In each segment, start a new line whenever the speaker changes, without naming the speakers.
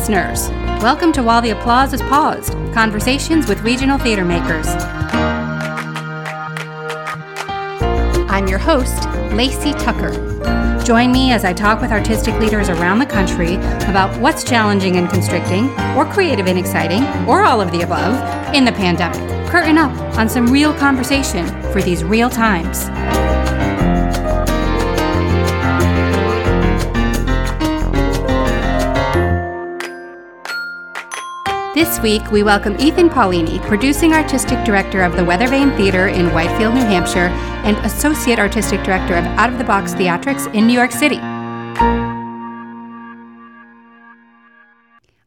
listeners. Welcome to While the Applause is Paused Conversations with Regional Theater Makers. I'm your host, Lacey Tucker. Join me as I talk with artistic leaders around the country about what's challenging and constricting, or creative and exciting, or all of the above, in the pandemic. Curtain up on some real conversation for these real times. This week, we welcome Ethan Paulini, Producing Artistic Director of the Weathervane Theater in Whitefield, New Hampshire, and Associate Artistic Director of Out of the Box Theatrics in New York City.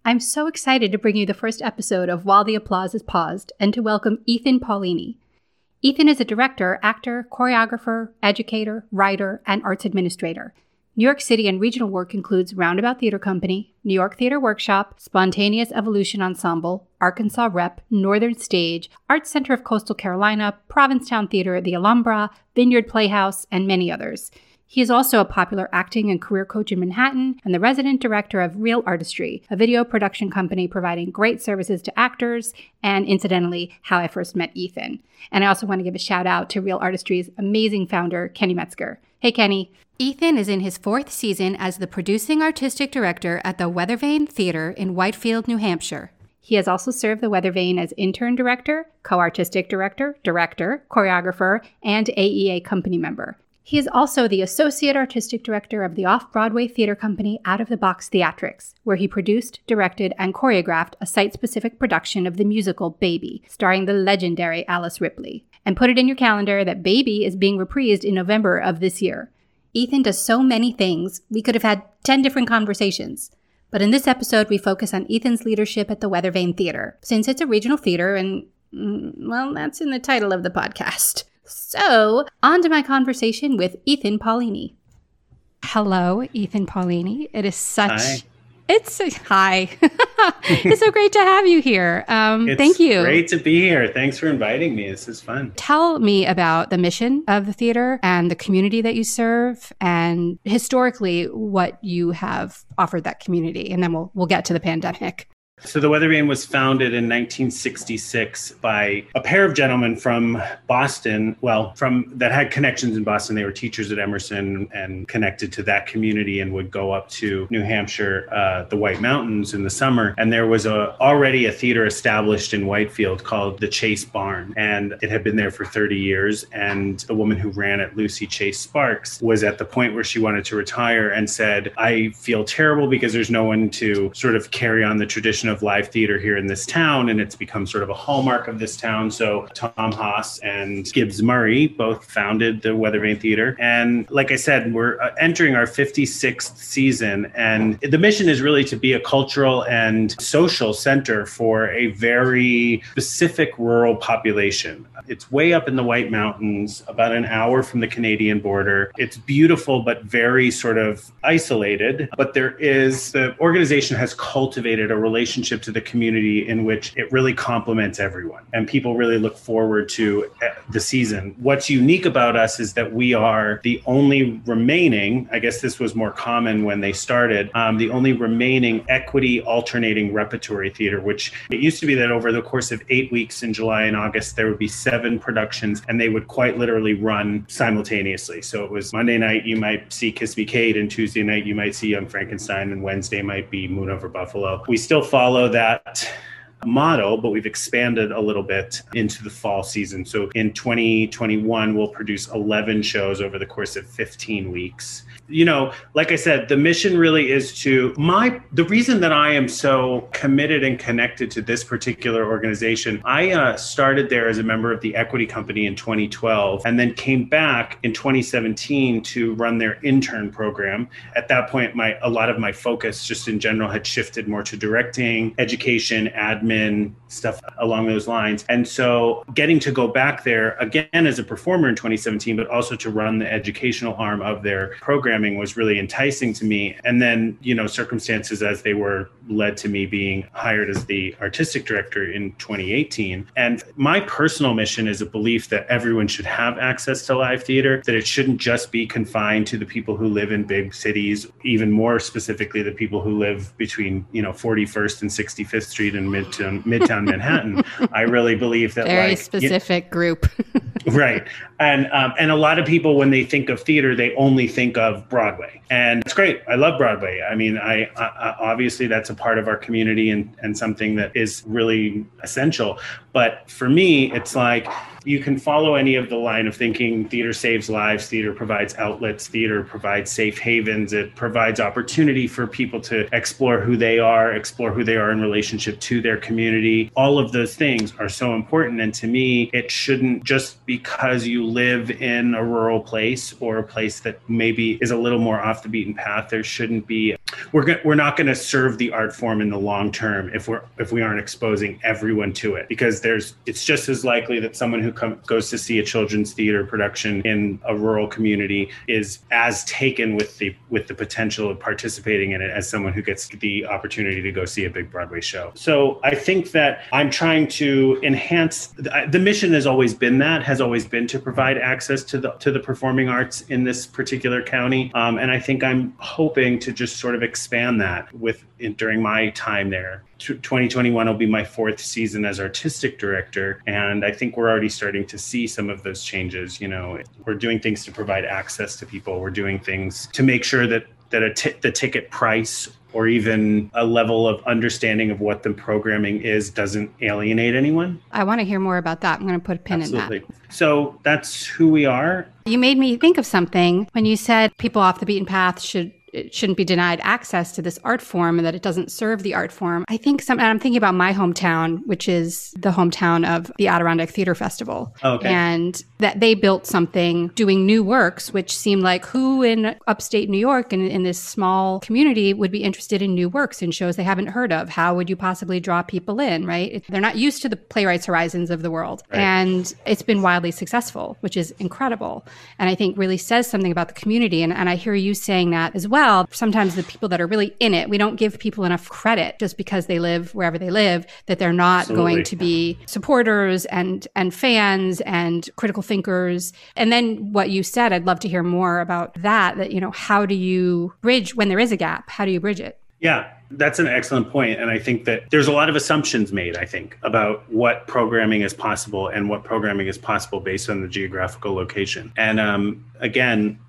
I'm so excited to bring you the first episode of While the Applause is Paused and to welcome Ethan Paulini. Ethan is a director, actor, choreographer, educator, writer, and arts administrator. New York City and regional work includes Roundabout Theater Company, New York Theater Workshop, Spontaneous Evolution Ensemble, Arkansas Rep, Northern Stage, Arts Center of Coastal Carolina, Provincetown Theater, the Alhambra, Vineyard Playhouse, and many others. He is also a popular acting and career coach in Manhattan and the resident director of Real Artistry, a video production company providing great services to actors, and incidentally, how I first met Ethan. And I also want to give a shout out to Real Artistry's amazing founder, Kenny Metzger. Hey, Kenny. Ethan is in his fourth season as the producing artistic director at the Weathervane Theater in Whitefield, New Hampshire. He has also served the Weathervane as intern director, co artistic director, director, choreographer, and AEA company member. He is also the associate artistic director of the off Broadway theater company Out of the Box Theatrics, where he produced, directed, and choreographed a site specific production of the musical Baby, starring the legendary Alice Ripley. And put it in your calendar that Baby is being reprised in November of this year. Ethan does so many things, we could have had 10 different conversations. But in this episode, we focus on Ethan's leadership at the Weathervane Theater, since it's a regional theater and, mm, well, that's in the title of the podcast. So, on to my conversation with Ethan Paulini. Hello, Ethan Paulini. It is such
Hi.
it's hi. it's so great to have you here. Um,
It's
thank you.
Great to be here. Thanks for inviting me. This is fun.
Tell me about the mission of the theater and the community that you serve, and historically what you have offered that community, and then we'll we'll get to the pandemic.
So the Weathervane was founded in 1966 by a pair of gentlemen from Boston. Well, from that had connections in Boston. They were teachers at Emerson and connected to that community, and would go up to New Hampshire, uh, the White Mountains in the summer. And there was a already a theater established in Whitefield called the Chase Barn, and it had been there for 30 years. And the woman who ran it, Lucy Chase Sparks, was at the point where she wanted to retire and said, "I feel terrible because there's no one to sort of carry on the tradition of live theater here in this town, and it's become sort of a hallmark of this town." So Tom Haas and Gibbs Murray both founded the Weathervane Theater, and like I said, we're uh, entering our 56th season, and the mission is really to be a cultural and social center for a very specific rural population. It's way up in the White Mountains, about an hour from the Canadian border. It's beautiful, but very sort of isolated. But there is, the organization has cultivated a relationship to the community in which it really complements everyone. And people really look forward to uh, the season. What's unique about us is that we are the only remaining, I guess this was more common when they started, um, the only remaining equity alternating repertory theater, which it used to be that over the course of eight weeks in July and August, there would be seven productions and they would quite literally run simultaneously. So it was Monday night, you might see Kiss Me Kate, and Tuesday night, you might see Young Frankenstein, and Wednesday might be Moon Over Buffalo. We still follow that model, but we've expanded a little bit into the fall season. So in 2021, we'll produce 11 shows over the course of 15 weeks. You know, like I said, the mission really is to my the reason that I am so committed and connected to this particular organization. I uh, started there as a member of the Equity Company in 2012, and then came back in 2017 to run their intern program. At that point, my a lot of my focus, just in general, had shifted more to directing, education, admin stuff along those lines. And so getting to go back there again as a performer in 2017, but also to run the educational arm of their programming was really enticing to me. And then, you know, circumstances as they were led to me being hired as the artistic director in 2018. And my personal mission is a belief that everyone should have access to live theater, that it shouldn't just be confined to the people who live in big cities, even more specifically the people who live between, you know, 41st and 65th Street in Midtown, Midtown Manhattan. I really believe that
very like, specific you, group.
right. And um, and a lot of people when they think of theater, they only think of Broadway. And it's great. I love Broadway. I mean, I, I obviously that's a part of our community and and something that is really essential. But for me, it's like you can follow any of the line of thinking. Theater saves lives. Theater provides outlets. Theater provides safe havens. It provides opportunity for people to explore who they are explore who they are in relationship to their community. All of those things are so important and to me it shouldn't just because you live in a rural place or a place that maybe is a little more off the beaten path there shouldn't be we're go- we're not going to serve the art form in the long term if we're if we aren't exposing everyone to it because there's it's just as likely that someone who come, goes to see a children's theater production in a rural community is as taken with the with the potential of participating in it as someone who gets the opportunity to go see a big Broadway show. So I think that I'm trying to enhance the mission has always been that has always been to provide access to the to the performing arts in this particular county, um, and I think I'm hoping to just sort of expand that with in, during my time there. 2021 will be my fourth season as artistic director and i think we're already starting to see some of those changes you know we're doing things to provide access to people we're doing things to make sure that that t- the ticket price or even a level of understanding of what the programming is doesn't alienate anyone.
I want to hear more about that. I'm going to put a pin Absolutely. in
that. So that's who we are.
You made me think of something when you said people off the beaten path should it shouldn't be denied access to this art form and that it doesn't serve the art form. I think some, I'm thinking about my hometown, which is the hometown of the Adirondack Theater Festival.
Oh, okay.
And that they built something doing new works, which seemed like who in upstate New York and in this small community would be interested in new works and shows they haven't heard of? How would you possibly draw people in, right? They're not used to the playwrights horizons of the world. Right. And it's been wildly successful, which is incredible. And I think really says something about the community. And, and I hear you saying that as well well, sometimes the people that are really in it, we don't give people enough credit just because they live wherever they live, that they're not Absolutely. going to be supporters and and fans and critical thinkers. And then what you said, I'd love to hear more about that. That you know, how do you bridge when there is a gap? How do you bridge it?
Yeah, that's an excellent point. And I think that there's a lot of assumptions made, I think, about what programming is possible and what programming is possible based on the geographical location. And um, again,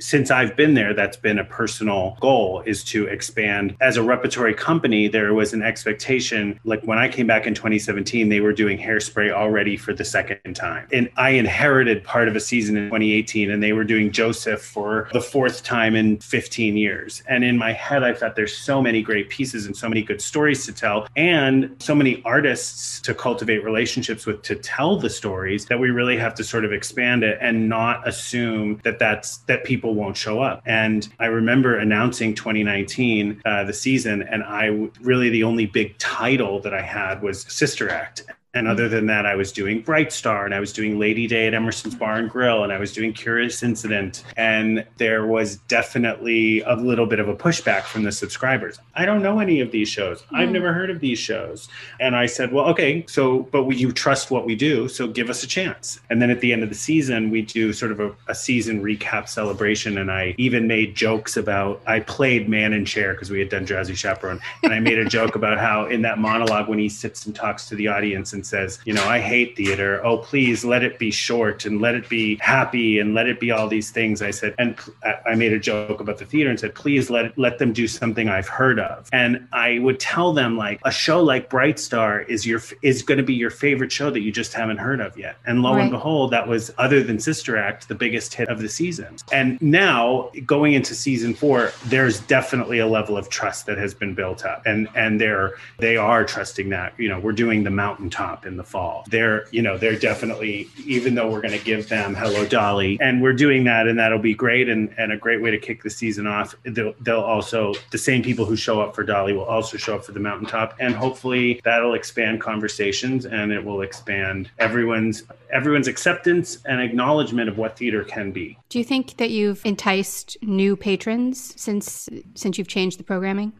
since I've been there, that's been a personal goal is to expand. As a repertory company, there was an expectation. Like when I came back in 2017, they were doing hairspray already for the second time. And I inherited part of a season in 2018, and they were doing Joseph for the fourth time in 15 years. And in my head, I thought there's so many great pieces and so many good stories to tell, and so many artists to cultivate relationships with to tell the stories that we really have to sort of expand it and not assume that that's that people won't show up. And I remember announcing 2019 uh, the season, and I really the only big title that I had was Sister Act, and other than that, I was doing Bright Star and I was doing Lady Day at Emerson's Bar and Grill and I was doing Curious Incident. And there was definitely a little bit of a pushback from the subscribers. I don't know any of these shows. Mm. I've hmm. never heard of these shows. And I said, well, okay, so, but we, you trust what we do. So give us a chance. And then at the end of the season, we do sort of a, a season recap celebration. And I even made jokes about, I played man in chair because we had done Drowsy Chaperone. And I made a joke about how in that monologue, when he sits and talks to the audience and says, you know, I hate theater. Oh, please let it be short and let it be happy and let it be all these things. I said, and I made a joke about the theater and said, please let it, let them do something I've heard of. And I would tell them like a show like Bright Star is your is going to be your favorite show that you just haven't heard of yet. And lo right. and behold, that was other than Sister Act, the biggest hit of the season. And now going into season four, there's definitely a level of trust that has been built up, and and they're they are trusting that. You know, we're doing the mountaintop Top in the fall. They're, you know, they're definitely, even though we're going to give them Hello Dolly, and we're doing that, and that'll be great and, and a great way to kick the season off. They'll, they'll also, the same people who show up for Dolly will also show up for the Mountaintop. And hopefully that'll expand conversations and it will expand everyone's everyone's acceptance and acknowledgement of what theater can be.
Do you think that you've enticed new patrons since since you've changed the programming?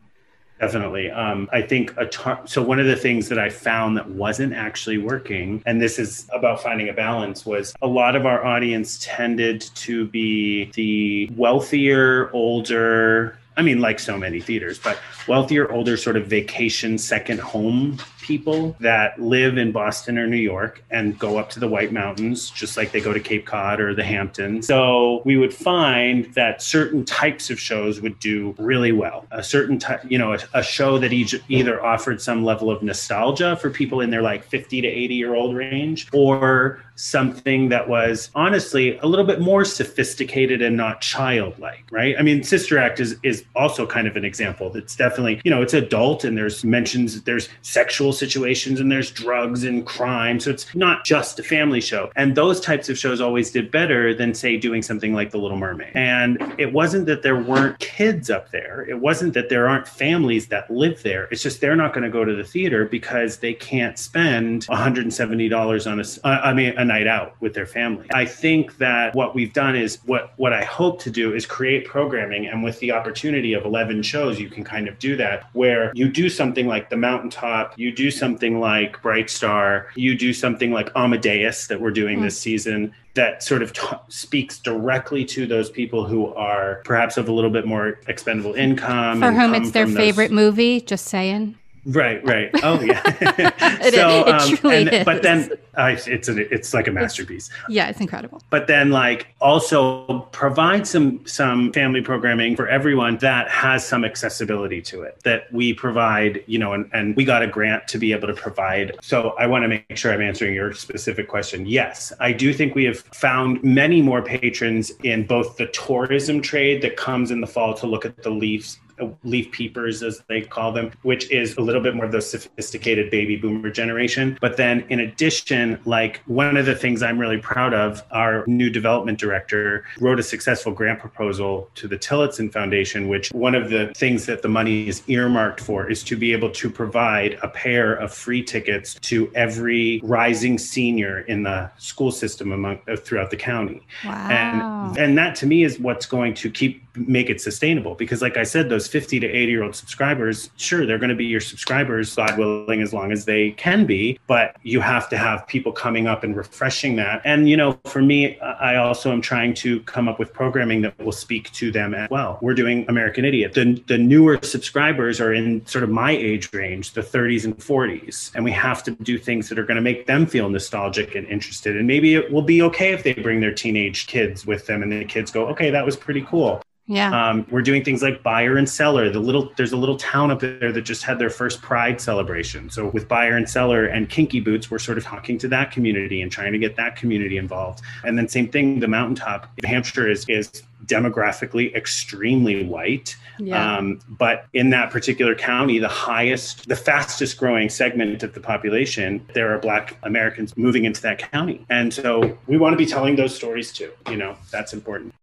Definitely. Um, I think a tar- so. One of the things that I found that wasn't actually working, and this is about finding a balance, was a lot of our audience tended to be the wealthier, older. I mean, like so many theaters, but wealthier, older, sort of vacation second home people that live in Boston or New York and go up to the White Mountains, just like they go to Cape Cod or the Hamptons. So we would find that certain types of shows would do really well. A certain type, you know, a, a show that each, either offered some level of nostalgia for people in their like 50 to 80 year old range, or something that was honestly a little bit more sophisticated and not childlike, right? I mean, Sister Act is is also kind of an example. That's definitely, you know, it's adult and there's mentions there's sexual situations and there's drugs and crime. So it's not just a family show. And those types of shows always did better than, say, doing something like The Little Mermaid. And it wasn't that there weren't kids up there, it wasn't that there aren't families that live there. It's just they're not going to go to the theater because they can't spend $170 on a, uh, I mean, a night out with their family. I think that what we've done is what, what I hope to do is create programming. And with the opportunity of 11 shows, you can kind of do that where you do something like The Mountaintop, you do something like Bright Star, you do something like Amadeus that we're doing mm. this season that sort of t- speaks directly to those people who are perhaps of a little bit more expendable income.
For whom it's their favorite those... movie, just saying.
Right, right. Oh, yeah.
it, so, it, um, truly
and,
is.
but then uh, it's it's like a masterpiece.
It's, yeah, it's incredible.
But then, like, also provide some some family programming for everyone that has some accessibility to it. That we provide, you know, and, and we got a grant to be able to provide. So I want to make sure I'm answering your specific question. Yes, I do think we have found many more patrons in both the tourism trade that comes in the fall to look at the Leafs leaf peepers, as they call them, which is a little bit more of the sophisticated baby boomer generation. But then, in addition, like one of the things I'm really proud of, our new development director wrote a successful grant proposal to the Tillotson Foundation, which one of the things that the money is earmarked for is to be able to provide a pair of free tickets to every rising senior in the school system among uh, throughout the county.
Wow.
And and that to me is what's going to keep make it sustainable because like I said those 50 to 80 year old subscribers, sure, they're going to be your subscribers, God willing, as long as they can be. But you have to have people coming up and refreshing that. And, you know, for me, I also am trying to come up with programming that will speak to them as well. We're doing American Idiot. The, the newer subscribers are in sort of my age range, the 30s and 40s. And we have to do things that are going to make them feel nostalgic and interested. And maybe it will be okay if they bring their teenage kids with them and the kids go, okay, that was pretty cool.
Yeah.
Um, we're doing things like Buyer and Cellar. The little there's a little town up there that just had their first Pride celebration. So with Buyer and Cellar and Kinky Boots, we're sort of talking to that community and trying to get that community involved. And then same thing, the mountaintop. New Hampshire is is demographically extremely white.
Yeah.
Um, but in that particular county, the highest, the fastest growing segment of the population, there are Black Americans moving into that county. And so we want to be telling those stories too. You know, that's important.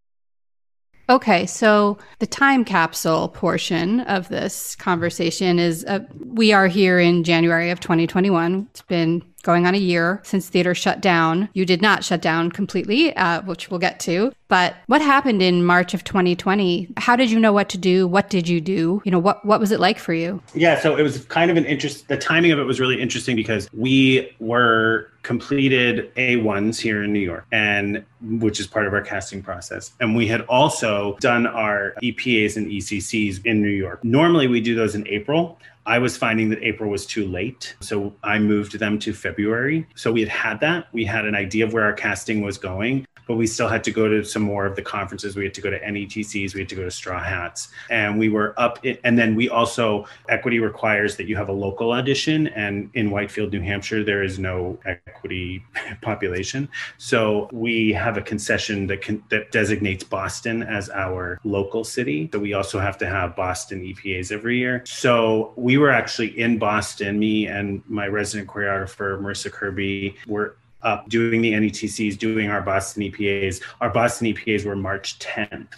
Okay, so the time capsule portion of this conversation is uh, we are here in January of 2021. It's been going on a year since theater shut down. You did not shut down completely, uh, which we'll get to. But what happened in March of 2020? How did you know what to do? What did you do? You know, what what was it like for you?
Yeah, so it was kind of an interest. The timing of it was really interesting because we were completed A1s here in New York, and which is part of our casting process. And we had also done our EPAs and ECCs in New York. Normally, we do those in April. I was finding that April was too late. So I moved them to February. So we had had that. We had an idea of where our casting was going. But we still had to go to some more of the conferences. We had to go to NETCs, we had to go to Straw Hats, and we were up. In, and then we also equity requires that you have a local audition, and in Whitefield, New Hampshire, there is no equity population, so we have a concession that can, that designates Boston as our local city. So we also have to have Boston EPAs every year. So we were actually in Boston, me and my resident choreographer Marissa Kirby were up doing the NETCs, doing our Boston EPAs. Our Boston EPAs were March 10th.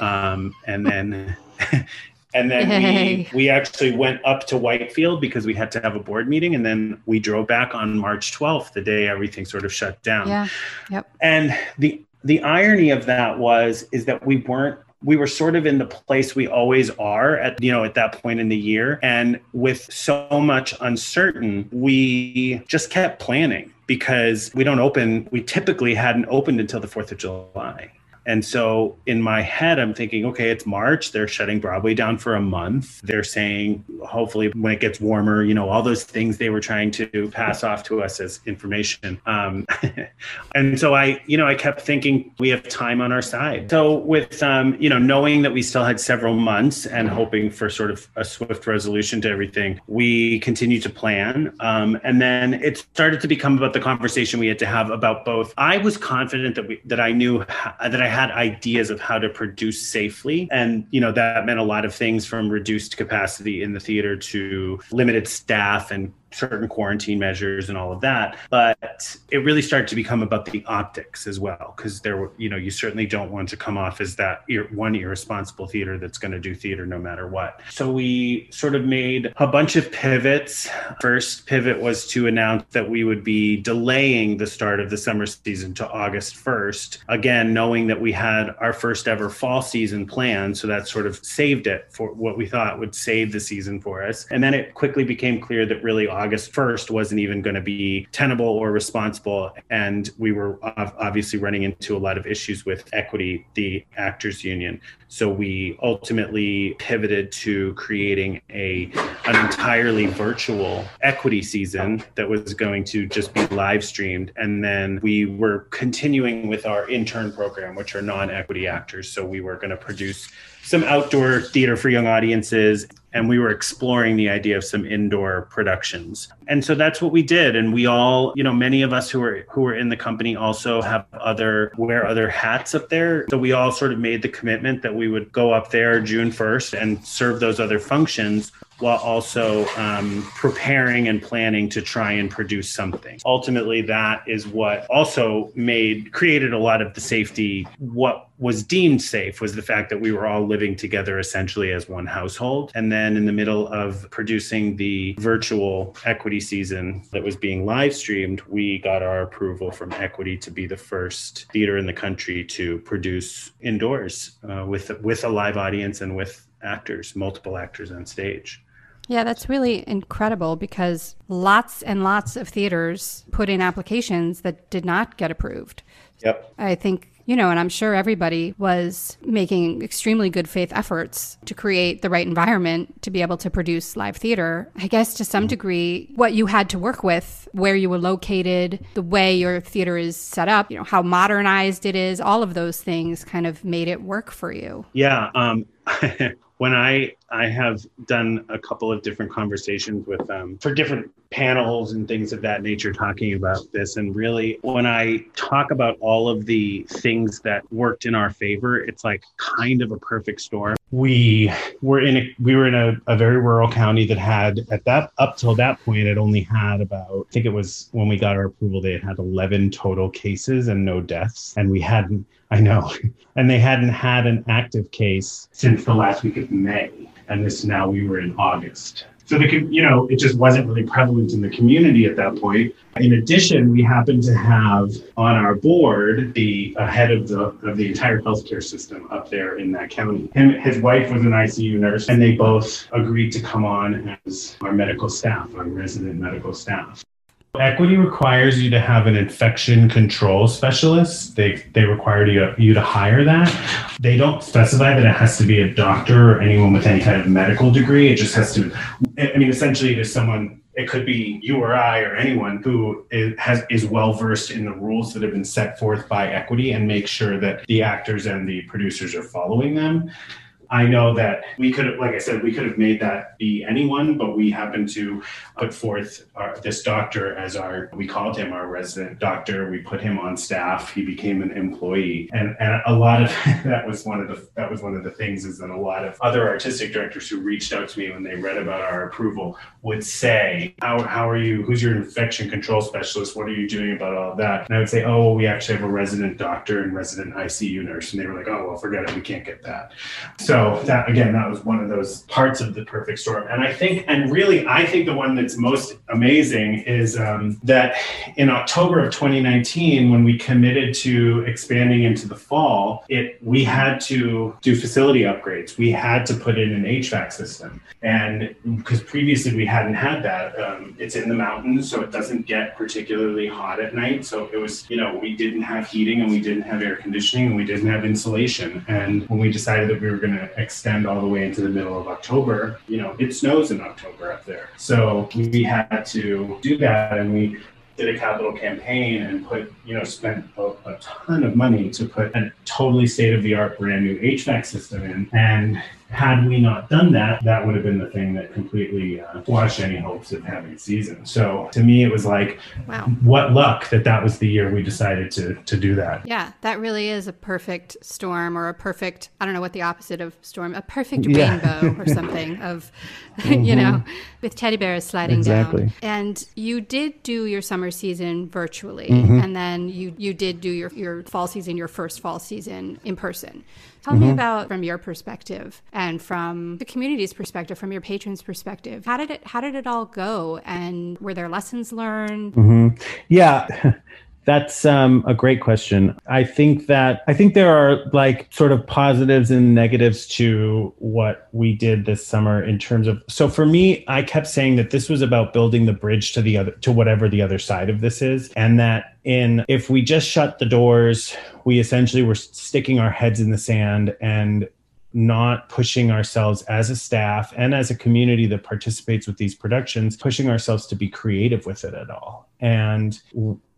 Um, and then and then we, we actually went up to Whitefield because we had to have a board meeting. And then we drove back on March 12th, the day everything sort of shut down.
Yeah. Yep.
And the the irony of that was is that we weren't we were sort of in the place we always are at you know at that point in the year and with so much uncertain we just kept planning because we don't open we typically hadn't opened until the 4th of July and so in my head, I'm thinking, okay, it's March. They're shutting Broadway down for a month. They're saying, hopefully, when it gets warmer, you know, all those things they were trying to pass off to us as information. Um, and so I, you know, I kept thinking we have time on our side. So with, um, you know, knowing that we still had several months and hoping for sort of a swift resolution to everything, we continued to plan. Um, and then it started to become about the conversation we had to have about both. I was confident that we, that I knew that I had ideas of how to produce safely. And, you know, that meant a lot of things from reduced capacity in the theater to limited staff and certain quarantine measures and all of that. But it really started to become about the optics as well, because there were, you know, you certainly don't want to come off as that ir- one irresponsible theater that's going to do theater no matter what. So we sort of made a bunch of pivots. First pivot was to announce that we would be delaying the start of the summer season to August 1st. Again, knowing that we had our first ever fall season planned. So that sort of saved it for what we thought would save the season for us. And then it quickly became clear that really August 1st wasn't even going to be tenable or responsible. And we were obviously running into a lot of issues with equity, the actors union. So we ultimately pivoted to creating a an entirely virtual equity season that was going to just be live streamed. And then we were continuing with our intern program, which are non-equity actors. So we were going to produce some outdoor theater for young audiences and we were exploring the idea of some indoor productions. And so that's what we did. And we all you know many of us who are who are in the company also have other wear other hats up there. So we all sort of made the commitment that we would go up there june 1st and serve those other functions while also um, preparing and planning to try and produce something. Ultimately, that is what also made created a lot of the safety. What was deemed safe was the fact that we were all living together essentially as one household. And then in the middle of producing the virtual equity season that was being live streamed, we got our approval from Equity to be the first theater in the country to produce indoors uh, with with a live audience and with actors, multiple actors on stage.
Yeah, that's really incredible because lots and lots of theaters put in applications that did not get approved.
Yep.
I think, you know, and I'm sure everybody was making extremely good faith efforts to create the right environment to be able to produce live theater. I guess to some mm-hmm. degree, what you had to work with, where you were located, the way your theater is set up, you know, how modernized it is, all of those things kind of made it work for you.
Yeah. Um, when I I have done a couple of different conversations with them for different panels and things of that nature talking about this and really when I talk about all of the things that worked in our favor it's like kind of a perfect storm. We were in a we were in a, a very rural county that had at that up till that point it only had about I think it was when we got our approval they had had 11 total cases and no deaths and we hadn't I know. And they hadn't had an active case since the last week of May. And this now we were in August. So the you know it just wasn't really prevalent in the community at that point. In addition, we happened to have on our board the uh, head of the of the entire healthcare system up there in that county. Him, his wife was an ICU nurse, and they both agreed to come on as our medical staff, our resident medical staff. Equity requires you to have an infection control specialist. They they require you, you to hire that. They don't specify that it has to be a doctor or anyone with any kind of medical degree. It just has to. I mean, essentially, it is someone
it could be you or I or anyone who is, has is well versed in the rules that have been set forth by equity and make sure that the actors and the producers are following them. I know that we could have, like I said, we could have made that be anyone, but we happened to put forth our, this doctor as our, we called him our resident doctor. We put him on staff. He became an employee. And, and a lot of that was one of the, that was one of the things is that a lot of other artistic directors who reached out to me when they read about our approval would say, how, how are you, who's your infection control specialist? What are you doing about all of that? And I would say, oh, well, we actually have a resident doctor and resident ICU nurse. And they were like, oh, well, forget it. We can't get that. So that again, that was one of those parts of the perfect storm. And I think, and really, I think the one that's most amazing is um, that in October of 2019, when we committed to expanding into the fall, it we had to do facility upgrades. We had to put in an HVAC system, and because previously we hadn't had that. Um, it's in the mountains, so it doesn't get particularly hot at night. So it was, you know, we didn't have heating and we didn't have air conditioning and we didn't have insulation. And when we decided that we were going to extend all the way into the middle of October. You know, it snows in October up there. So we had to do that and we did a capital campaign and put, you know, spent a, a ton of money to put a totally state of the art brand new HVAC system in. And had we not done that, that would have been the thing that completely uh, squashed any hopes of having a season. So to me, it was like, wow, what luck that that was the year we decided to to do that.
Yeah, that really is a perfect storm or a perfect, I don't know what the opposite of storm, a perfect yeah. rainbow or something of, mm-hmm. you know, with teddy bears sliding exactly. down. And you did do your summer season virtually, mm-hmm. and then you you did do your your fall season, your first fall season in person. Tell mm-hmm. me about from your perspective and from the community's perspective, from your patrons' perspective. How did it how did it all go? And were there lessons learned?
Mm-hmm. Yeah. That's um, a great question. I think that I think there are like sort of positives and negatives to what we did this summer in terms of. So for me, I kept saying that this was about building the bridge to the other to whatever the other side of this is, and that in if we just shut the doors, we essentially were sticking our heads in the sand and not pushing ourselves as a staff and as a community that participates with these productions, pushing ourselves to be creative with it at all. And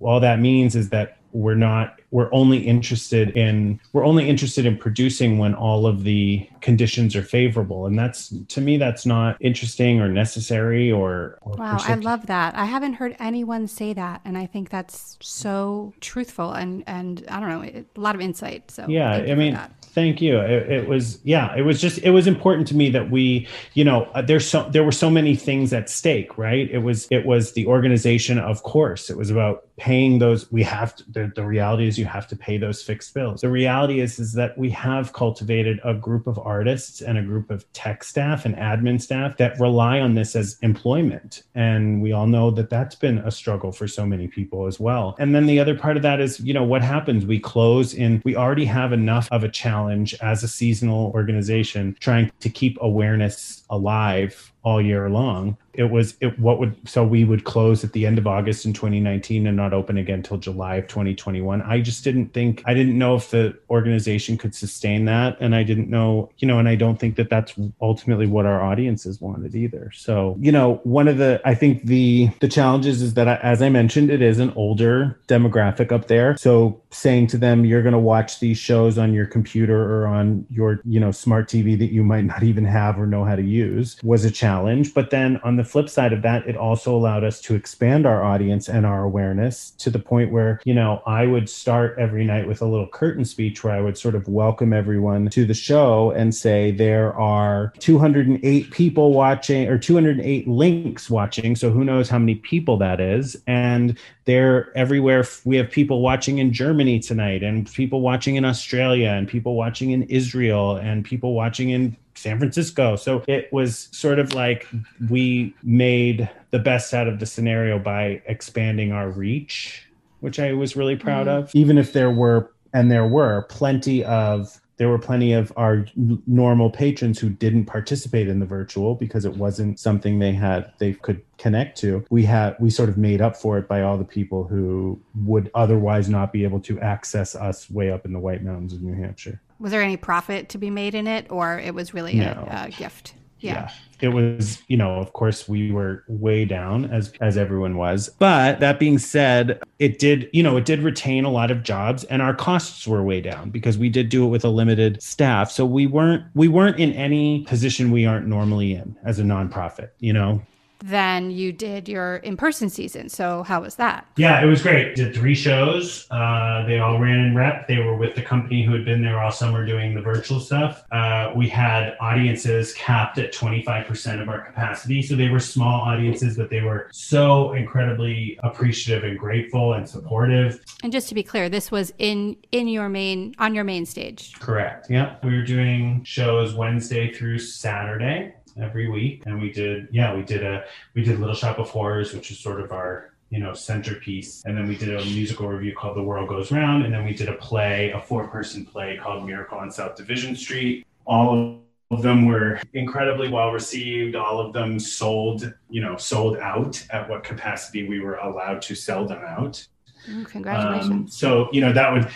all that means is that we're not we're only interested in we're only interested in producing when all of the conditions are favorable. And that's to me that's not interesting or necessary or, or
wow i love that. I haven't heard anyone say that and i think that's so truthful and and i don't know a lot of insight so
yeah i mean thank you. It, it, was yeah it was just it was important to me that we you know uh, there's so there were so many things at stake right? It was it was the organization of course. It was about paying those we have to, the, the reality is you have to pay those fixed bills. The reality is is that we have cultivated a group of artists and a group of tech staff and admin staff that rely on this as employment. And we all know that that's been a struggle for so many people as well. And then the other part of that is you know what happens? We close in we already have enough of a challenge as a seasonal organization trying to keep awareness alive all year long it was it what would so we would close at the end of august in 2019 and not open again until july of 2021 i just didn't think i didn't know if the organization could sustain that and i didn't know you know and i don't think that that's ultimately what our audiences wanted either. So you know one of the i think the the challenges is that as i mentioned it is an older demographic up there. So saying to them you're going to watch these shows on your computer or on your you know smart tv that you might not even have or know how to use was a challenge. But then on the the flip side of that, it also allowed us to expand our audience and our awareness to the point where, you know, I would start every night with a little curtain speech where I would sort of welcome everyone to the show and say, there are 208 people watching or 208 links watching. So who knows how many people that is. And they're everywhere. We have people watching in Germany tonight and people watching in Australia and people watching in Israel and people watching in San Francisco. So it was sort of like we made the best out of the scenario by expanding our reach, which I was really proud mm-hmm. of. Even if there were, and there were plenty of there were plenty of our normal patrons who didn't participate in the virtual because it wasn't something they had they could connect to. We had we sort of made up for it by all the people who would otherwise not be able to access us way up in the white mountains of new hampshire.
Was there any profit to be made in it or it was really no. a, a gift Yeah.
It was, you know, of course we were way down as as everyone was. But that being said, it did, you know, it did retain a lot of jobs and our costs were way down because we did do it with a limited staff. So we weren't we weren't in any position we aren't normally in as a nonprofit, you know
then you did your in-person season. So how was that?
Yeah, it was great. Did three shows. Uh, they all ran in rep. They were with the company who had been there all summer doing the virtual stuff. Uh, we had audiences capped at 25% of our capacity. So they were small audiences, but they were so incredibly appreciative and grateful and supportive.
And just to be clear, this was in in your main on your main stage.
Correct. Yeah. We were doing shows Wednesday through Saturday every week. And we did yeah we did a we did little shop of horrors which is sort of our you know centerpiece. And then we did a musical review called the world goes round. And then we did a play a four person play called miracle on south division street. All of them were incredibly well received. All of them sold you know sold out at what capacity we were allowed to sell them out.
Mm, congratulations. Um,
so you know that would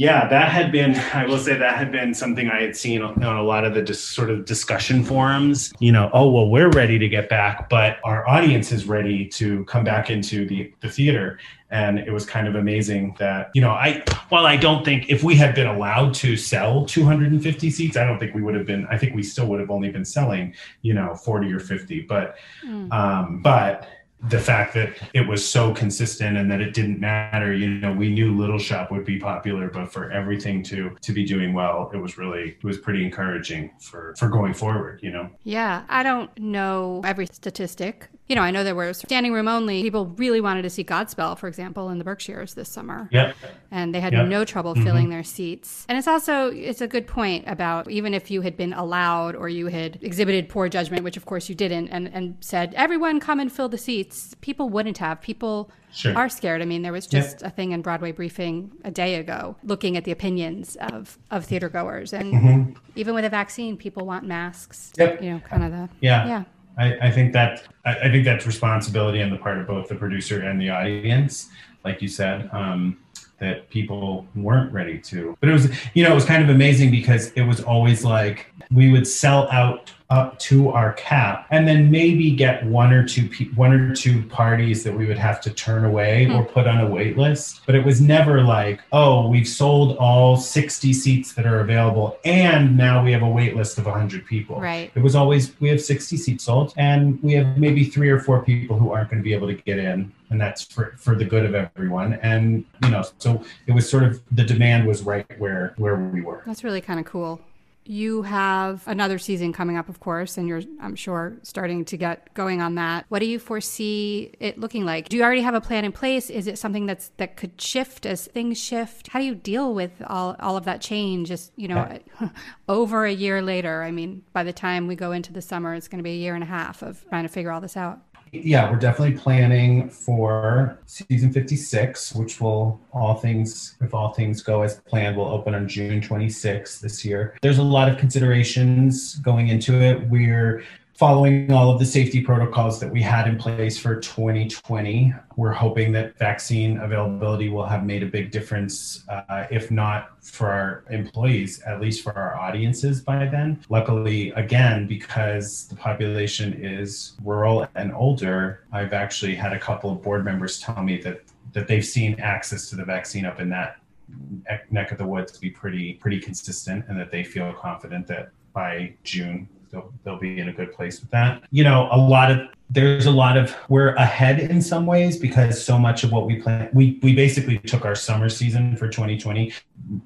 yeah, that had been, I will say that had been something I had seen on a lot of the dis- sort of discussion forums. You know, oh, well, we're ready to get back, but our audience is ready to come back into the, the theater. And it was kind of amazing that, you know, I, while I don't think if we had been allowed to sell 250 seats, I don't think we would have been, I think we still would have only been selling, you know, 40 or 50. But, mm. um, but, the fact that it was so consistent and that it didn't matter you know we knew little shop would be popular but for everything to to be doing well it was really it was pretty encouraging for for going forward you know
yeah i don't know every statistic you know, I know there were standing room only. People really wanted to see Godspell, for example, in the Berkshires this summer.
Yeah.
And they had yep. no trouble mm-hmm. filling their seats. And it's also it's a good point about even if you had been allowed or you had exhibited poor judgment, which of course you didn't, and, and said, everyone come and fill the seats, people wouldn't have. People Sure. are scared. I mean, there was just a thing in Broadway Briefing a day ago looking at the opinions of, of theater goers. And mm-hmm. even with a vaccine, people want masks.
Yep.
You know, kind of the.
Yeah. Yeah. I, I think that I, I, think that's responsibility on the part of both the producer and the audience, like you said. Um, that people weren't ready to. But it was, you know, it was kind of amazing because it was always like we would sell out up to our cap and then maybe get one or two pe- one or two parties that we would have to turn away mm-hmm. or put on a wait list. But it was never like oh we've sold all 60 seats that are available and now we have a wait list of 100 people.
Right.
It was always we have 60 seats sold and we have maybe three or four people who aren't going to be able to get in and that's for, for the good of everyone. And you know so it was sort of the demand was right where where we were.
That's really kind of cool you have another season coming up, of course, and you're, I'm sure, starting to get going on that. What do you foresee it looking like? Do you already have a plan in place? Is it something that's that could shift as things shift? How do you deal with all, all of that change? Just you know, over a year later. I mean, by the time we go into the summer, it's going to be a year and a half of trying to figure all this out
yeah, we're definitely planning for season 56, which will all things, if all things go as planned, will open on June 26th this year. There's a lot of considerations going into it. We're following all of the safety protocols that we had in place for 2020. We're hoping that vaccine availability will have made a big difference, uh, if not for our employees, at least for our audiences by then. Luckily, again, because the population is rural and older, I've actually had a couple of board members tell me that that they've seen access to the vaccine up in that neck of the woods be pretty pretty consistent and that they feel confident that by June they'll, they'll be in a good place with that. You know, a lot of there's a lot of we're ahead in some ways because so much of what we plan we we basically took our summer season for 2020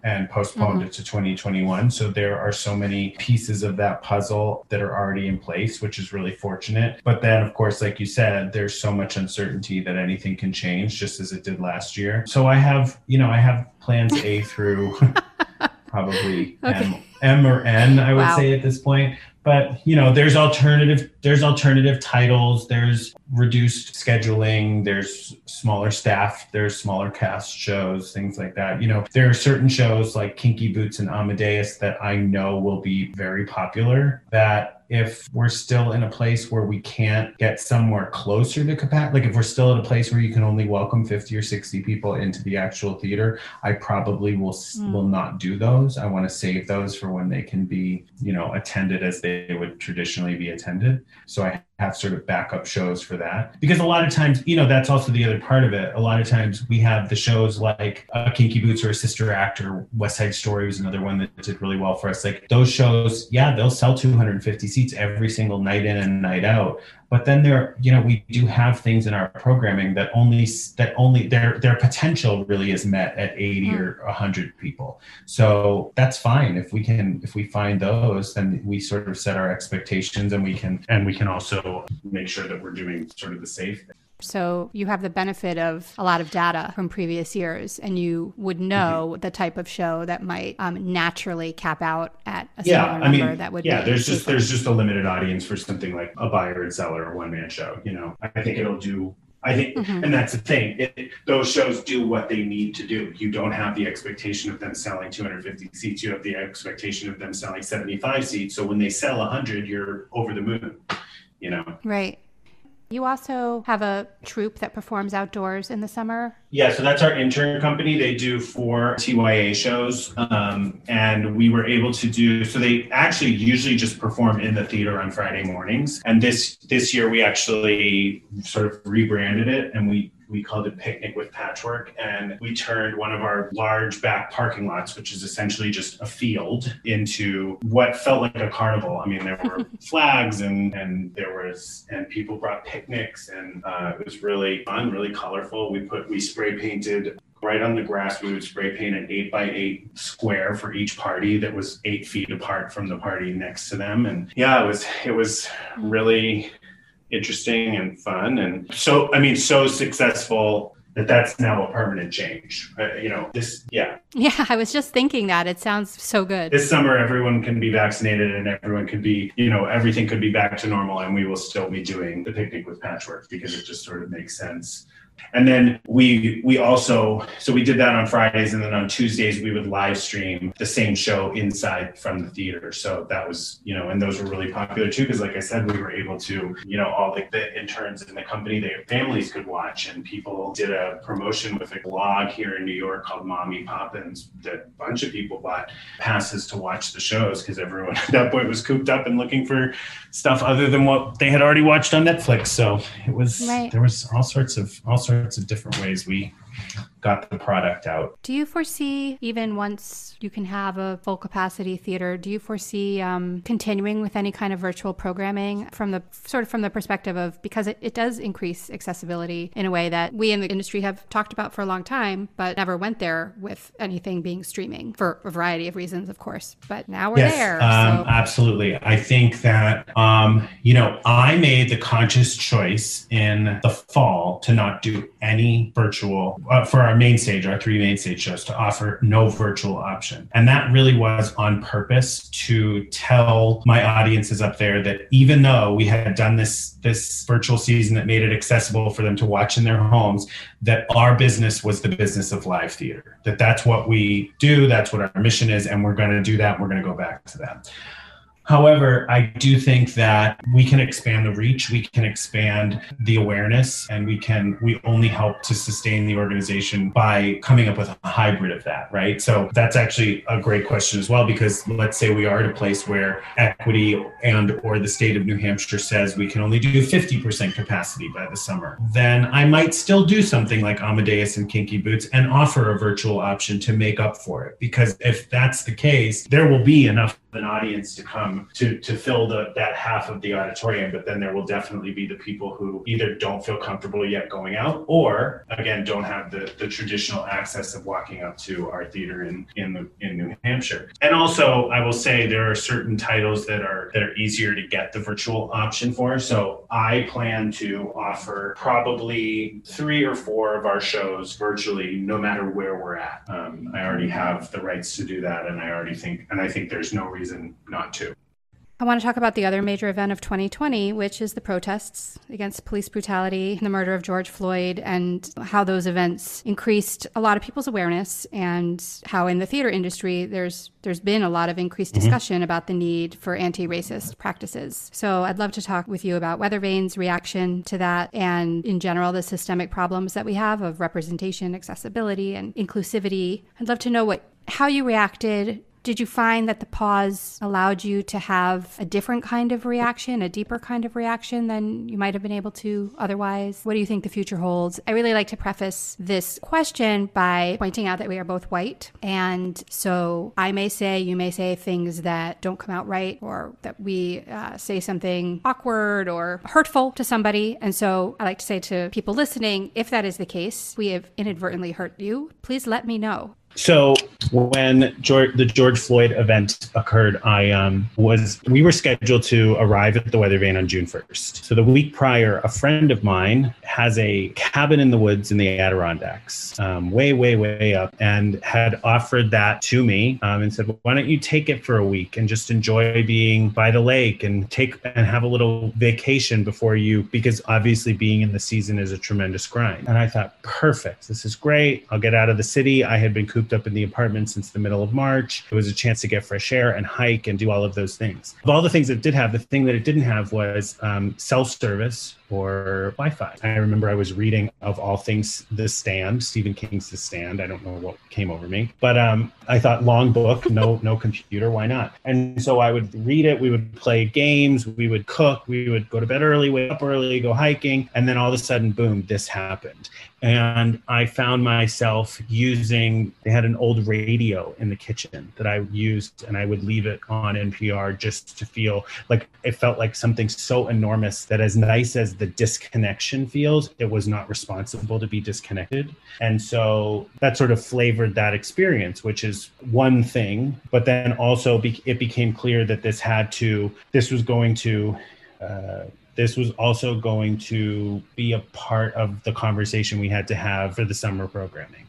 and postponed mm-hmm. it to 2021 so there are so many pieces of that puzzle that are already in place which is really fortunate but then of course like you said there's so much uncertainty that anything can change just as it did last year so i have you know i have plans a through probably okay. M, M or N, I would wow. say at this point. But you know there's alternative there's alternative titles. There's reduced scheduling. There's smaller staff. There's smaller cast shows things like that. You know there are certain shows like kinky boots and amadeus that i know will be very popular that if we're still in a place where we can't get somewhere closer to capacity, like if we're still at a place where you can only welcome 50 or 60 people into the actual theater, I probably will mm. will not do those. I want to save those for when they can be, you know, attended as they would traditionally be attended. So I have sort of backup shows for that. Because a lot of times you know that's also the other part of it. A lot of times we have the shows like uh, kinky boots or a sister act or west side story was another one that did really well for us. Like those shows yeah they'll sell 250 seats every single night in and night out but then there you know we do have things in our programming that only that only their their potential really is met at 80 mm. or 100 people. So that's fine. If we can if we find those then we sort of set our expectations and we can and we can also make sure that we're doing sort of the safe thing
so you have the benefit of a lot of data from previous years, and you would mm-hmm. know mm-hmm. the type of show that might um, naturally cap out at a yeah, smaller number. I mean, that would
yeah. there's just there's just a limited audience for something like a Buyer and Cellar or one man show. You know, I think it'll do I think, mm-hmm. and that's the thing. It, those shows do what they need to do. You don't have the expectation of them selling 250 seats. You have the expectation of them selling 75 seats. So when they sell 100, you're over the moon. You know.
Right. You also have a troupe that performs outdoors in the summer.
Yeah, so that's our intern company. They do four TYA shows, um, and we were able to do. So they actually usually just perform in the theater on Friday mornings, and this this year we actually sort of rebranded it, and we we called it Picnic with Patchwork. And we turned one of our large back parking lots, which is essentially just a field, into what felt like a carnival. I mean, there were flags and, and there was, and people brought picnics and uh, it was really fun, really colorful. We put, we spray painted right on the grass we would spray paint an eight by eight square for each party that was eight feet apart from the party next to them and yeah it was it was really interesting and fun and so i mean so successful that that's now a permanent change uh, you know this yeah.
Yeah i was just thinking that. It sounds so good.
This summer everyone can be vaccinated and everyone could be you know everything could be back to normal and we will still be doing the picnic with patchwork because it just sort of makes sense and then we we also so we did that on Fridays and then on Tuesdays we would live stream the same show inside from the theater. So that was, you know, and those were really popular too because like I said we were able to, you know, all the, the interns in the company, their families could watch and people did a promotion with a blog here in New York called Mommy Poppins that a bunch of people bought passes to watch the shows because everyone at that point was cooped up and looking for stuff other than what they had already watched on Netflix. So it was right. there was all sorts of all sorts of different ways we got the product out.
Do you foresee, even once you can have a full capacity theater, do you foresee um, continuing with any kind of virtual programming from the sort of from the perspective of because it, it does increase accessibility in a way that we in the industry have talked about for a long time, but never went there with anything being streaming for a variety of reasons, of course. But now we're yes, there.
Um, so. Absolutely. I think that, um, you know, I made the conscious choice in the fall to not do any virtual uh, for our our main stage, our three main stage shows, to offer no virtual option. And that really was on purpose to tell my audiences up there that even though we had done this this virtual season that made it accessible for them to watch in their homes, that our business was the business of live theater. That that's what we do, that's what our mission is, and we're going to do that. We're going to go back to that. However, I do think that we can expand the reach, we can expand the awareness, and we can, we only help to sustain the organization by coming up with a hybrid of that, right? So that's actually a great question as well, because let's say we are at a place where equity and or the state of New Hampshire says we can only do 50% capacity by the summer. Then I might still do something like Amadeus and Kinky Boots and offer a virtual option to make up for it. Because if that's the case, there will be enough an audience to come to to fill the that half of the auditorium but then there will definitely be the people who either don't feel comfortable yet going out or again don't have the the traditional access of walking up to our theater in in the in New Hampshire. And also I will say there are certain titles that are that are easier to get the virtual option for. So I plan to offer probably three or four of our shows virtually no matter where we're at. Um, I already have the rights to do that and I already think and I think there's no reason reason not to.
I want to talk about the other major event of 2020, which is the protests against police brutality and the murder of George Floyd, and how those events increased a lot of people's awareness, and how in the theater industry there's there's been a lot of increased mm-hmm. discussion mm-hmm. about the need for anti-racist practices. So I'd love to talk with you about Weathervane's reaction to that, and in general the systemic problems that we have of representation, accessibility, and inclusivity. I'd love to know what how you reacted did you find that the pause allowed you to have a different kind of reaction, a deeper kind of reaction than you might have been able to otherwise? What do you think the future holds? I really like to preface this question by pointing out that we are both white. And so I may say, you may say things that don't come out right, or that we uh, say something awkward or hurtful to somebody. And so I like to say to people listening, if that is the case, we have inadvertently hurt you, please let me know.
So when George, the George Floyd event occurred, I um, was we were scheduled to arrive at the Weathervane on June 1st. So the week prior, a friend of mine has a cabin in the woods in the Adirondacks, um, way, way, way up, and had offered that to me um, and said, well, "Why don't you take it for a week and just enjoy being by the lake and take and have a little vacation before you?" Because obviously, being in the season is a tremendous grind. And I thought, perfect, this is great. I'll get out of the city. I had been cooped up in the apartment since the middle of March. It was a chance to get fresh air and hike and do all of those things. Of all the things it did have, the thing that it didn't have was um, self service or Wi-Fi. I remember I was reading of all things The Stand, Stephen King's The Stand. I don't know what came over me, but um, I thought long book, no no computer, why not? And so I would read it. We would play games. We would cook. We would go to bed early, wake up early, go hiking, and then all of a sudden, boom, this happened. And I found myself using. They had an old radio in the kitchen that I used, and I would leave it on NPR just to feel like it felt like something so enormous that as nice as the disconnection feels, it was not responsible to be disconnected. And so that sort of flavored that experience, which is one thing. But then also be- it became clear that this had to, this was going to, uh, this was also going to be a part of the conversation we had to have for the summer programming.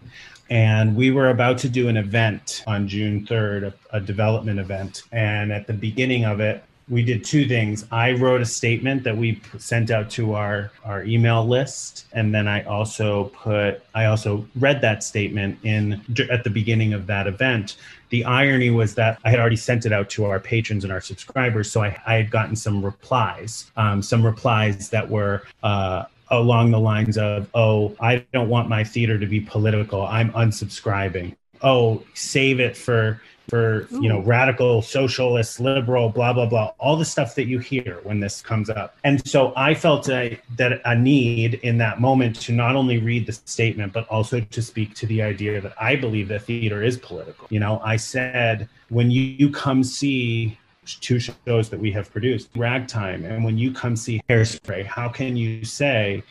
And we were about to do an event on June 3rd, a, a development event. And at the beginning of it, we did two things. I wrote a statement that we sent out to our our email list, and then I also put I also read that statement in at the beginning of that event. The irony was that I had already sent it out to our patrons and our subscribers, so I, I had gotten some replies, um, some replies that were. Uh, along the lines of, oh, I don't want my theater to be political. I'm unsubscribing. Oh, save it for for Ooh. you know radical socialist liberal blah blah blah all the stuff that you hear when this comes up and so i felt a, that a need in that moment to not only read the statement but also to speak to the idea that i believe that theater is political you know i said when you, you come see two shows that we have produced ragtime and when you come see hairspray how can you say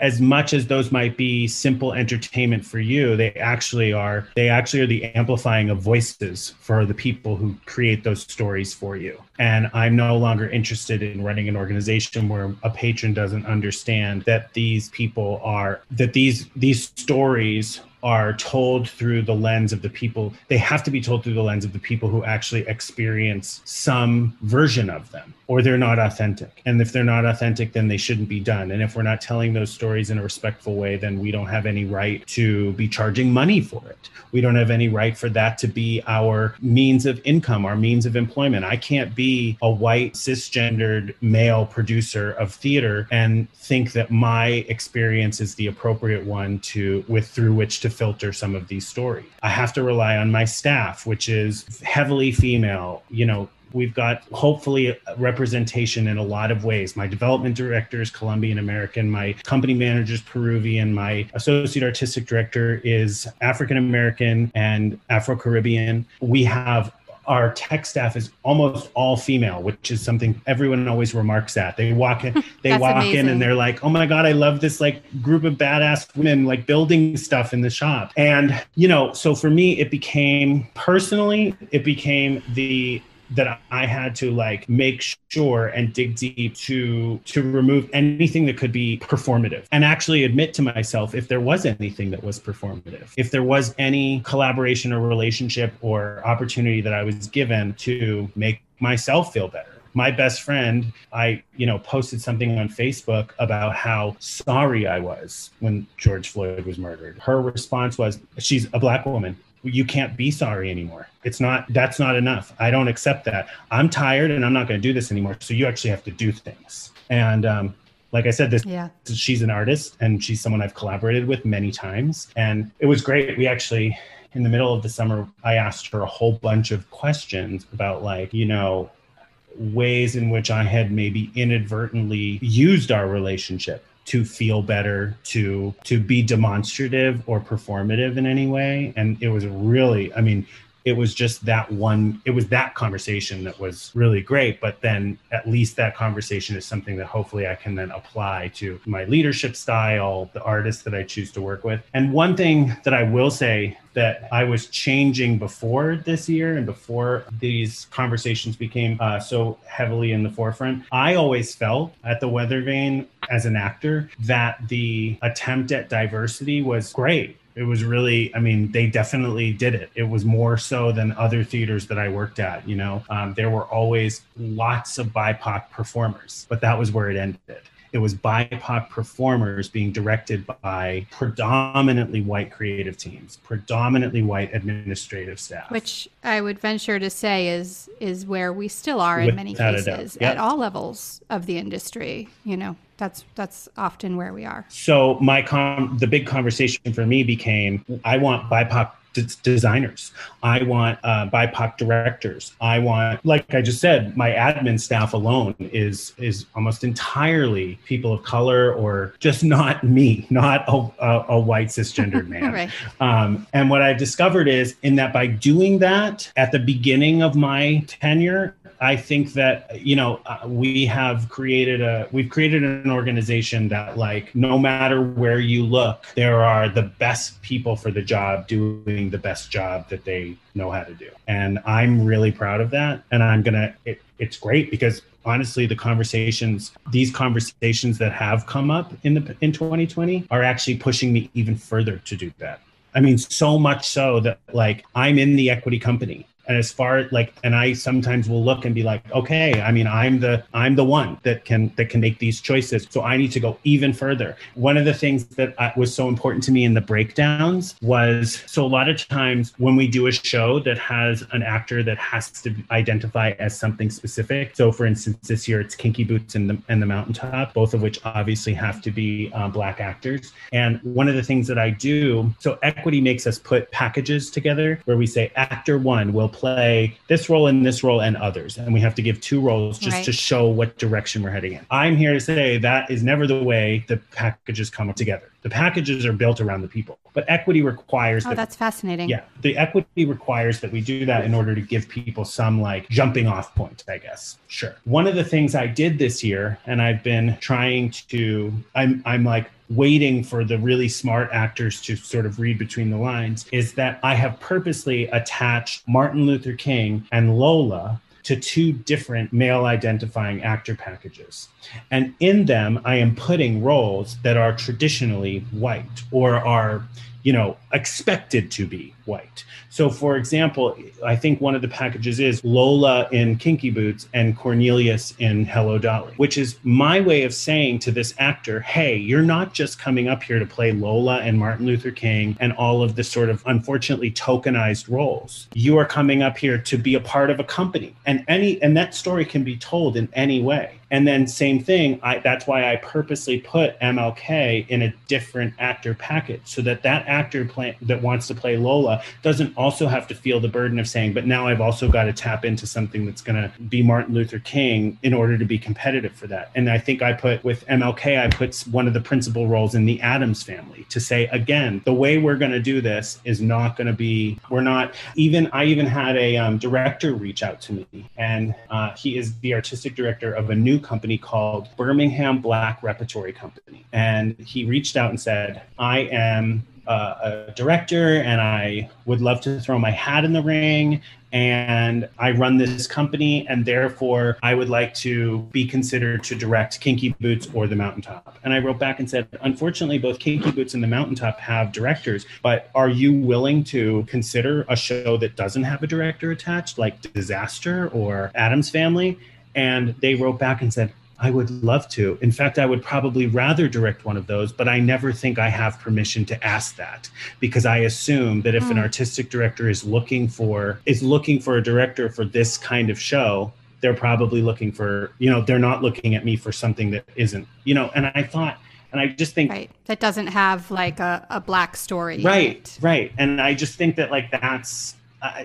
as much as those might be simple entertainment for you they actually are they actually are the amplifying of voices for the people who create those stories for you and i'm no longer interested in running an organization where a patron doesn't understand that these people are that these these stories are told through the lens of the people they have to be told through the lens of the people who actually experience some version of them or they're not authentic. And if they're not authentic then they shouldn't be done. And if we're not telling those stories in a respectful way then we don't have any right to be charging money for it. We don't have any right for that to be our means of income our means of employment. I can't be a white cisgendered male producer of theater and think that my experience is the appropriate one to with through which to filter some of these stories. I have to rely on my staff, which is heavily female, you know, we've got hopefully representation in a lot of ways. My development director is Colombian American, my company manager is Peruvian, my associate artistic director is African American and Afro Caribbean. We have our tech staff is almost all female, which is something everyone always remarks at. They walk in, they walk amazing. in and they're like, "Oh my god, I love this like group of badass women like building stuff in the shop." And, you know, so for me it became personally, it became the that I had to like make sure and dig deep to to remove anything that could be performative and actually admit to myself if there was anything that was performative if there was any collaboration or relationship or opportunity that I was given to make myself feel better my best friend, I, you know, posted something on Facebook about how sorry I was when George Floyd was murdered. Her response was, she's a black woman. You can't be sorry anymore. It's not, that's not enough. I don't accept that. I'm tired and I'm not going to do this anymore. So you actually have to do things. And um, like I said, this yeah. she's an artist and she's someone I've collaborated with many times. And it was great. We actually in the middle of the summer, I asked her a whole bunch of questions about like, you know, ways in which I had maybe inadvertently used our relationship to feel better to to be demonstrative or performative in any way. And it was really i mean it was just that one it was that conversation that was really great but then at least that conversation is something that hopefully i can then apply to my leadership style the artists that i choose to work with. And one thing that i will say that i was changing before this year and before these conversations became uh, so heavily in the forefront i always felt at the Weathervane as an actor that the attempt at diversity was great it was really i mean they definitely did it. It was more so than other theaters that i worked at you know? Um, there were always lots of bipoc performers but that was where it ended it was BIPOC performers being directed by predominantly white creative teams, predominantly white administrative staff.
Which I would venture to say is is where we still are in many cases yep. at all levels of the industry. You know, that's that's often where we are.
So my com the big conversation for me became I want BIPOC d- designers. I want uh, BIPOC directors. I want, like I just said, my admin staff alone is is almost entirely people of color or just not me, not a, a, a white cisgendered man. right. um, and what I've discovered is in that by doing that at the beginning of my tenure, I think that you know uh, we have created a we've created an organization that like no matter where you look, there are the best people for the job doing the best job that they know how to do, and I'm really proud of that. And I'm gonna it, it's great because honestly the conversations these conversations that have come up in the in 2020 are actually pushing me even further to do that. I mean, so much so that like I'm in the equity company and as far like and i sometimes will look and be like okay i mean i'm the i'm the one that can that can make these choices. So i need to go even further. One of the things that uh, was so important to me in the breakdowns was so a lot of times when we do a show that has an actor that has to identify as something specific. So for instance this year it's kinky boots and the and the mountaintop both of which obviously have to be uh, black actors. And one of the things that i do so equity makes us put packages together where we say actor one will play this role and this role and others. And we have to give two roles just right. to show what direction we're heading in. I'm here to say that is never the way the packages come together. The packages are built around the people, but equity requires.
Oh, that, that's fascinating.
Yeah, the equity requires that we do that in order to give people some like jumping off point, I guess. Sure. One of the things I did this year, and I've been trying to, I'm, I'm like waiting for the really smart actors to sort of read between the lines, is that I have purposely attached Martin Luther King and Lola to two different male identifying actor packages. And in them, I am putting roles that are traditionally white or are, you know, expected to be white. So, for example, I think one of the packages is Lola in Kinky Boots and Cornelius in Hello Dolly, which is my way of saying to this actor, hey, you're not just coming up here to play Lola and Martin Luther King and all of the sort of unfortunately tokenized roles. You are coming up here to be a part of a company. And any and that story can be told in any way. And then same thing, I, that's why I purposely put MLK in a different actor package so that that actor play, that wants to play Lola doesn't also have to feel the burden of saying, but now I've also got to tap into something that's going to be Martin Luther King in order to be competitive for that. And I think I put with MLK, I put one of the principal roles in the Addams Family to say, again, the way we're going to do this is not going to be, we're not even, I even had a um, director reach out to me and uh, he is the artistic director of a new company called Birmingham Black Repertory Company. And he reached out and said, I am uh, a director and I would love to throw my hat in the ring. And I run this company, and therefore I would like to be considered to direct Kinky Boots or The Mountaintop. And I wrote back and said, Unfortunately, both Kinky Boots and The Mountaintop have directors, but are you willing to consider a show that doesn't have a director attached, like Disaster or Addams Family? And they wrote back and said, I would love to. In fact, I would probably rather direct one of those, but I never think I have permission to ask that because I assume that if mm. an hmm. artistic director is looking for is looking for a director for this kind of show, they're probably looking for, you know, they're not looking at me for something that isn't, you know, and I thought and I just think
right. that doesn't have like a, a black story.
Right, right. And I just think that like that's uh,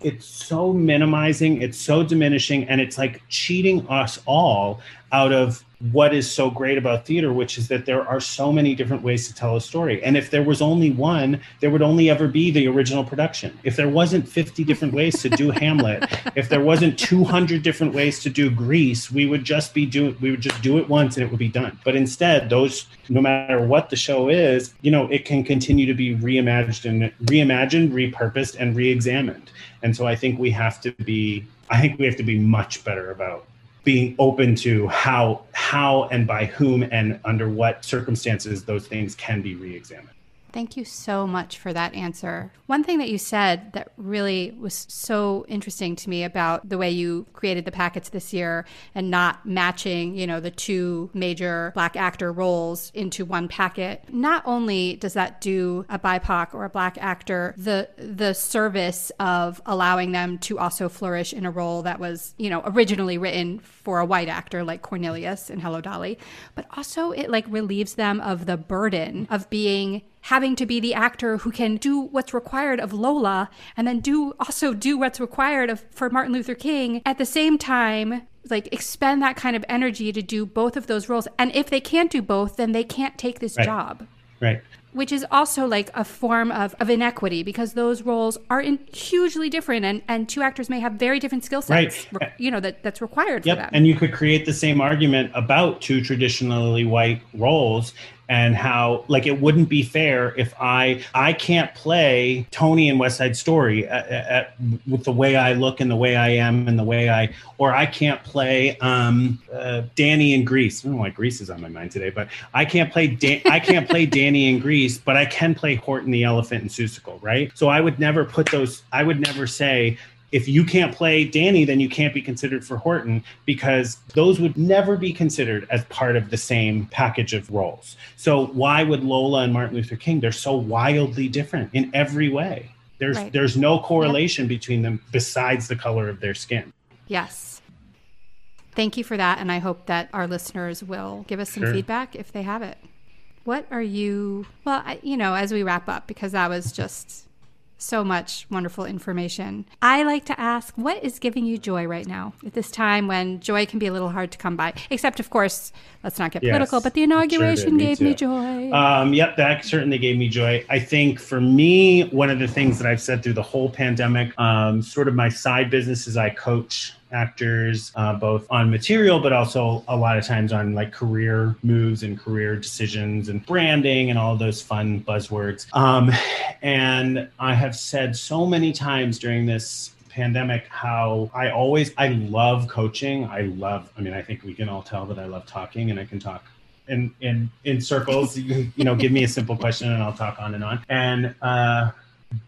it's so minimizing, it's so diminishing, and it's like cheating us all out of what is so great about theater, which is that there are so many different ways to tell a story. And if there was only one, there would only ever be the original production. If there wasn't 50 different ways to do Hamlet, if there wasn't 200 different ways to do Grease, we would just be doing, we would just do it once and it would be done. But instead, those, no matter what the show is, you know, it can continue to be reimagined and reimagined, repurposed, and re-examined. And so I think we have to be, I think we have to be much better about being open to how how and by whom and under what circumstances those things can be re-examined
Thank you so much for that answer. One thing that you said that really was so interesting to me about the way you created the packets this year and not matching, you know, the two major black actor roles into one packet. Not only does that do a BIPOC or a black actor the the service of allowing them to also flourish in a role that was, you know, originally written for a white actor like Cornelius in Hello Dolly, but also it like relieves them of the burden of being having to be the actor who can do what's required of Lola and then do also do what's required of for Martin Luther King at the same time like expend that kind of energy to do both of those roles and if they can't do both then they can't take this
right.
job
right
which is also like a form of, of inequity because those roles are in hugely different and, and two actors may have very different skill sets right. you know that that's required
yep.
for them
and you could create the same argument about two traditionally white roles and how like it wouldn't be fair if I I can't play Tony in West Side Story at, at, with the way I look and the way I am and the way I or I can't play um, uh, Danny in Grease. I don't know why Grease is on my mind today, but I can't play Dan- I can't play Danny in Grease, but I can play Horton the Elephant in Seussical, right? So I would never put those. I would never say if you can't play Danny, then you can't be considered for Horton because those would never be considered as part of the same package of roles. So why would Lola and Martin Luther King? They're so wildly different in every way. There's right. there's no correlation yep. between them besides the color of their skin.
Yes. Thank you for that, and I hope that our listeners will give us some sure. feedback if they have it. What are you? Well, I, you know, as we wrap up, because that was just so much wonderful information. I like to ask, what is giving you joy right now at this time when joy can be a little hard to come by? Except, of course, let's not get yes, political, but the inauguration sure me gave too. me joy.
Um, yep, that certainly gave me joy. I think for me, one of the things that I've said through the whole pandemic, um, sort of my side business is I coach actors, uh, both on material, but also a lot of times on like career moves and career decisions and branding and all those fun buzzwords. Um, and I have said so many times during this pandemic how I always I love coaching. I love I mean I think we can all tell that I love talking and I can talk in in in circles. you, you know, give me a simple question and I'll talk on and on. And uh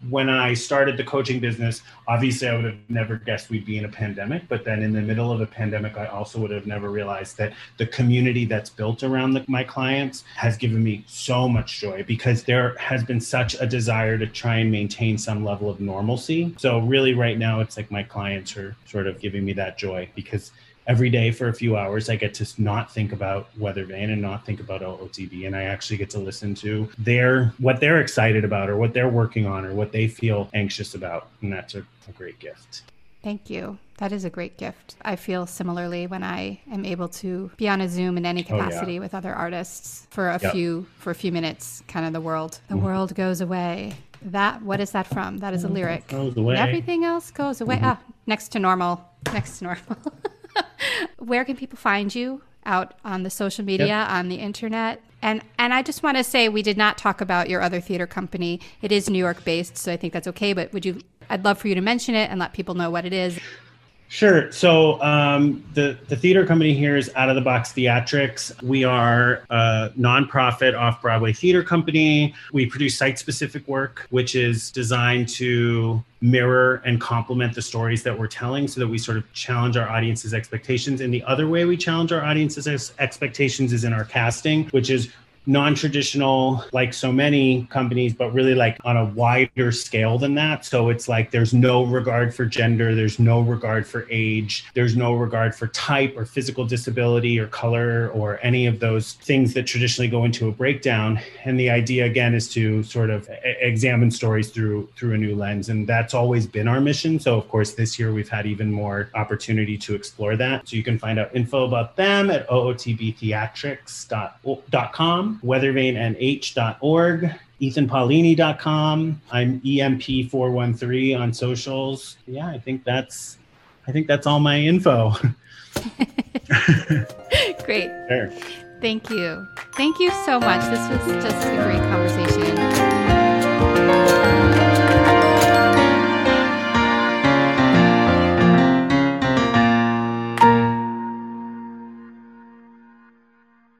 when I started the coaching business, obviously I would have never guessed we'd be in a pandemic. But then in the middle of a pandemic, I also would have never realized that the community that's built around the, my clients has given me so much joy because there has been such a desire to try and maintain some level of normalcy. So, really, right now, it's like my clients are sort of giving me that joy because every day for a few hours i get to not think about Weathervane and not think about ootb and i actually get to listen to their what they're excited about or what they're working on or what they feel anxious about and that's a, a great gift
thank you that is a great gift i feel similarly when i am able to be on a zoom in any capacity oh, yeah. with other artists for a yep. few for a few minutes kind of the world the mm-hmm. world goes away that what is that from that is a lyric
goes away.
everything else goes away mm-hmm. ah next to normal next to normal Where can people find you? Out on the social media, yep. on the internet. And and I just want to say we did not talk about your other theater company. It is New York based, so I think that's okay, but would you I'd love for you to mention it and let people know what it is.
Sure. So um, the the theater company here is Out of the Box Theatrics. We are a nonprofit off Broadway theater company. We produce site specific work, which is designed to mirror and complement the stories that we're telling, so that we sort of challenge our audience's expectations. And the other way we challenge our audience's expectations is in our casting, which is non-traditional like so many companies but really like on a wider scale than that. So it's like there's no regard for gender there's no regard for age there's no regard for type or physical disability or color or any of those things that traditionally go into a breakdown. And the idea again is to sort of examine stories through through a new lens. And that's always been our mission. So of course this year we've had even more opportunity to explore that. So you can find out info about them at ootbtheatrics.com weathervanenh.org, ethanpaulini.com. I'm EMP413 on socials. Yeah, I think that's I think that's all my info.
Great. Sure. Thank you. Thank you so much. This was just a great conversation.